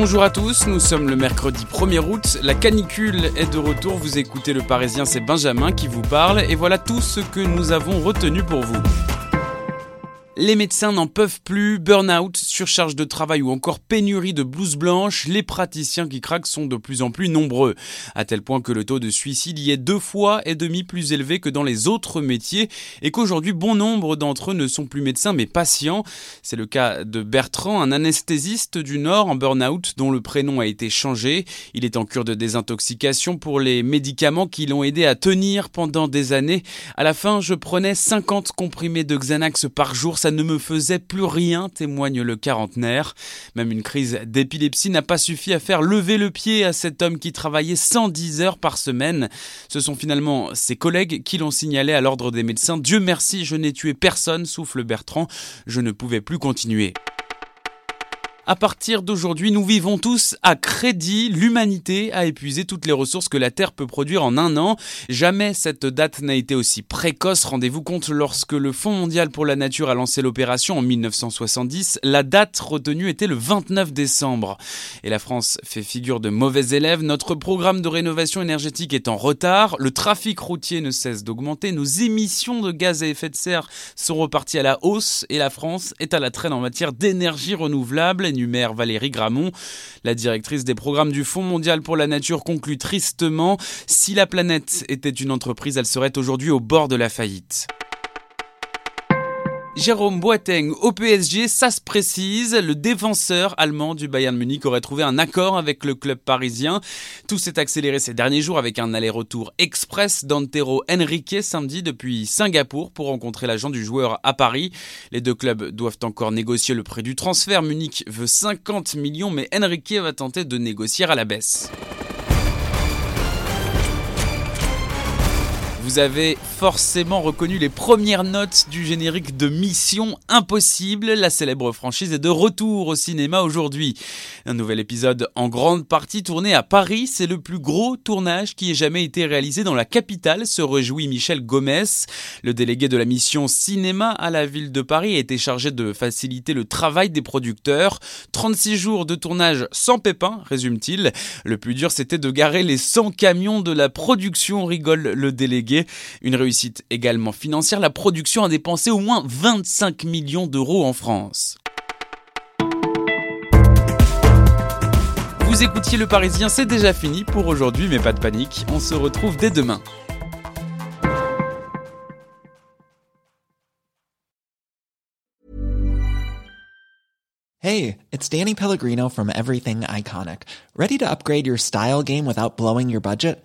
Bonjour à tous, nous sommes le mercredi 1er août, la canicule est de retour, vous écoutez le Parisien, c'est Benjamin qui vous parle, et voilà tout ce que nous avons retenu pour vous. Les médecins n'en peuvent plus, burn-out, surcharge de travail ou encore pénurie de blouses blanches, les praticiens qui craquent sont de plus en plus nombreux, à tel point que le taux de suicide y est deux fois et demi plus élevé que dans les autres métiers et qu'aujourd'hui bon nombre d'entre eux ne sont plus médecins mais patients. C'est le cas de Bertrand, un anesthésiste du Nord en burn-out dont le prénom a été changé. Il est en cure de désintoxication pour les médicaments qui l'ont aidé à tenir pendant des années. À la fin, je prenais 50 comprimés de Xanax par jour, ne me faisait plus rien, témoigne le quarantenaire. Même une crise d'épilepsie n'a pas suffi à faire lever le pied à cet homme qui travaillait 110 heures par semaine. Ce sont finalement ses collègues qui l'ont signalé à l'ordre des médecins. Dieu merci, je n'ai tué personne, souffle Bertrand. Je ne pouvais plus continuer. À partir d'aujourd'hui, nous vivons tous à crédit. L'humanité a épuisé toutes les ressources que la Terre peut produire en un an. Jamais cette date n'a été aussi précoce. Rendez-vous compte, lorsque le Fonds mondial pour la nature a lancé l'opération en 1970, la date retenue était le 29 décembre. Et la France fait figure de mauvais élève. Notre programme de rénovation énergétique est en retard. Le trafic routier ne cesse d'augmenter. Nos émissions de gaz à effet de serre sont reparties à la hausse et la France est à la traîne en matière d'énergie renouvelable Valérie Gramont. La directrice des programmes du Fonds mondial pour la nature conclut tristement Si la planète était une entreprise, elle serait aujourd'hui au bord de la faillite. Jérôme Boateng au PSG, ça se précise. Le défenseur allemand du Bayern Munich aurait trouvé un accord avec le club parisien. Tout s'est accéléré ces derniers jours avec un aller-retour express d'Antero Henrique samedi depuis Singapour pour rencontrer l'agent du joueur à Paris. Les deux clubs doivent encore négocier le prix du transfert. Munich veut 50 millions, mais Henrique va tenter de négocier à la baisse. Vous avez forcément reconnu les premières notes du générique de Mission Impossible. La célèbre franchise est de retour au cinéma aujourd'hui. Un nouvel épisode en grande partie tourné à Paris. C'est le plus gros tournage qui ait jamais été réalisé dans la capitale, se réjouit Michel Gomez. Le délégué de la mission cinéma à la ville de Paris a été chargé de faciliter le travail des producteurs. 36 jours de tournage sans pépin, résume-t-il. Le plus dur, c'était de garer les 100 camions de la production, rigole le délégué. Une réussite également financière, la production a dépensé au moins 25 millions d'euros en France. Vous écoutiez Le Parisien, c'est déjà fini pour aujourd'hui, mais pas de panique, on se retrouve dès demain. Hey, it's Danny Pellegrino from Everything Iconic. Ready to upgrade your style game without blowing your budget?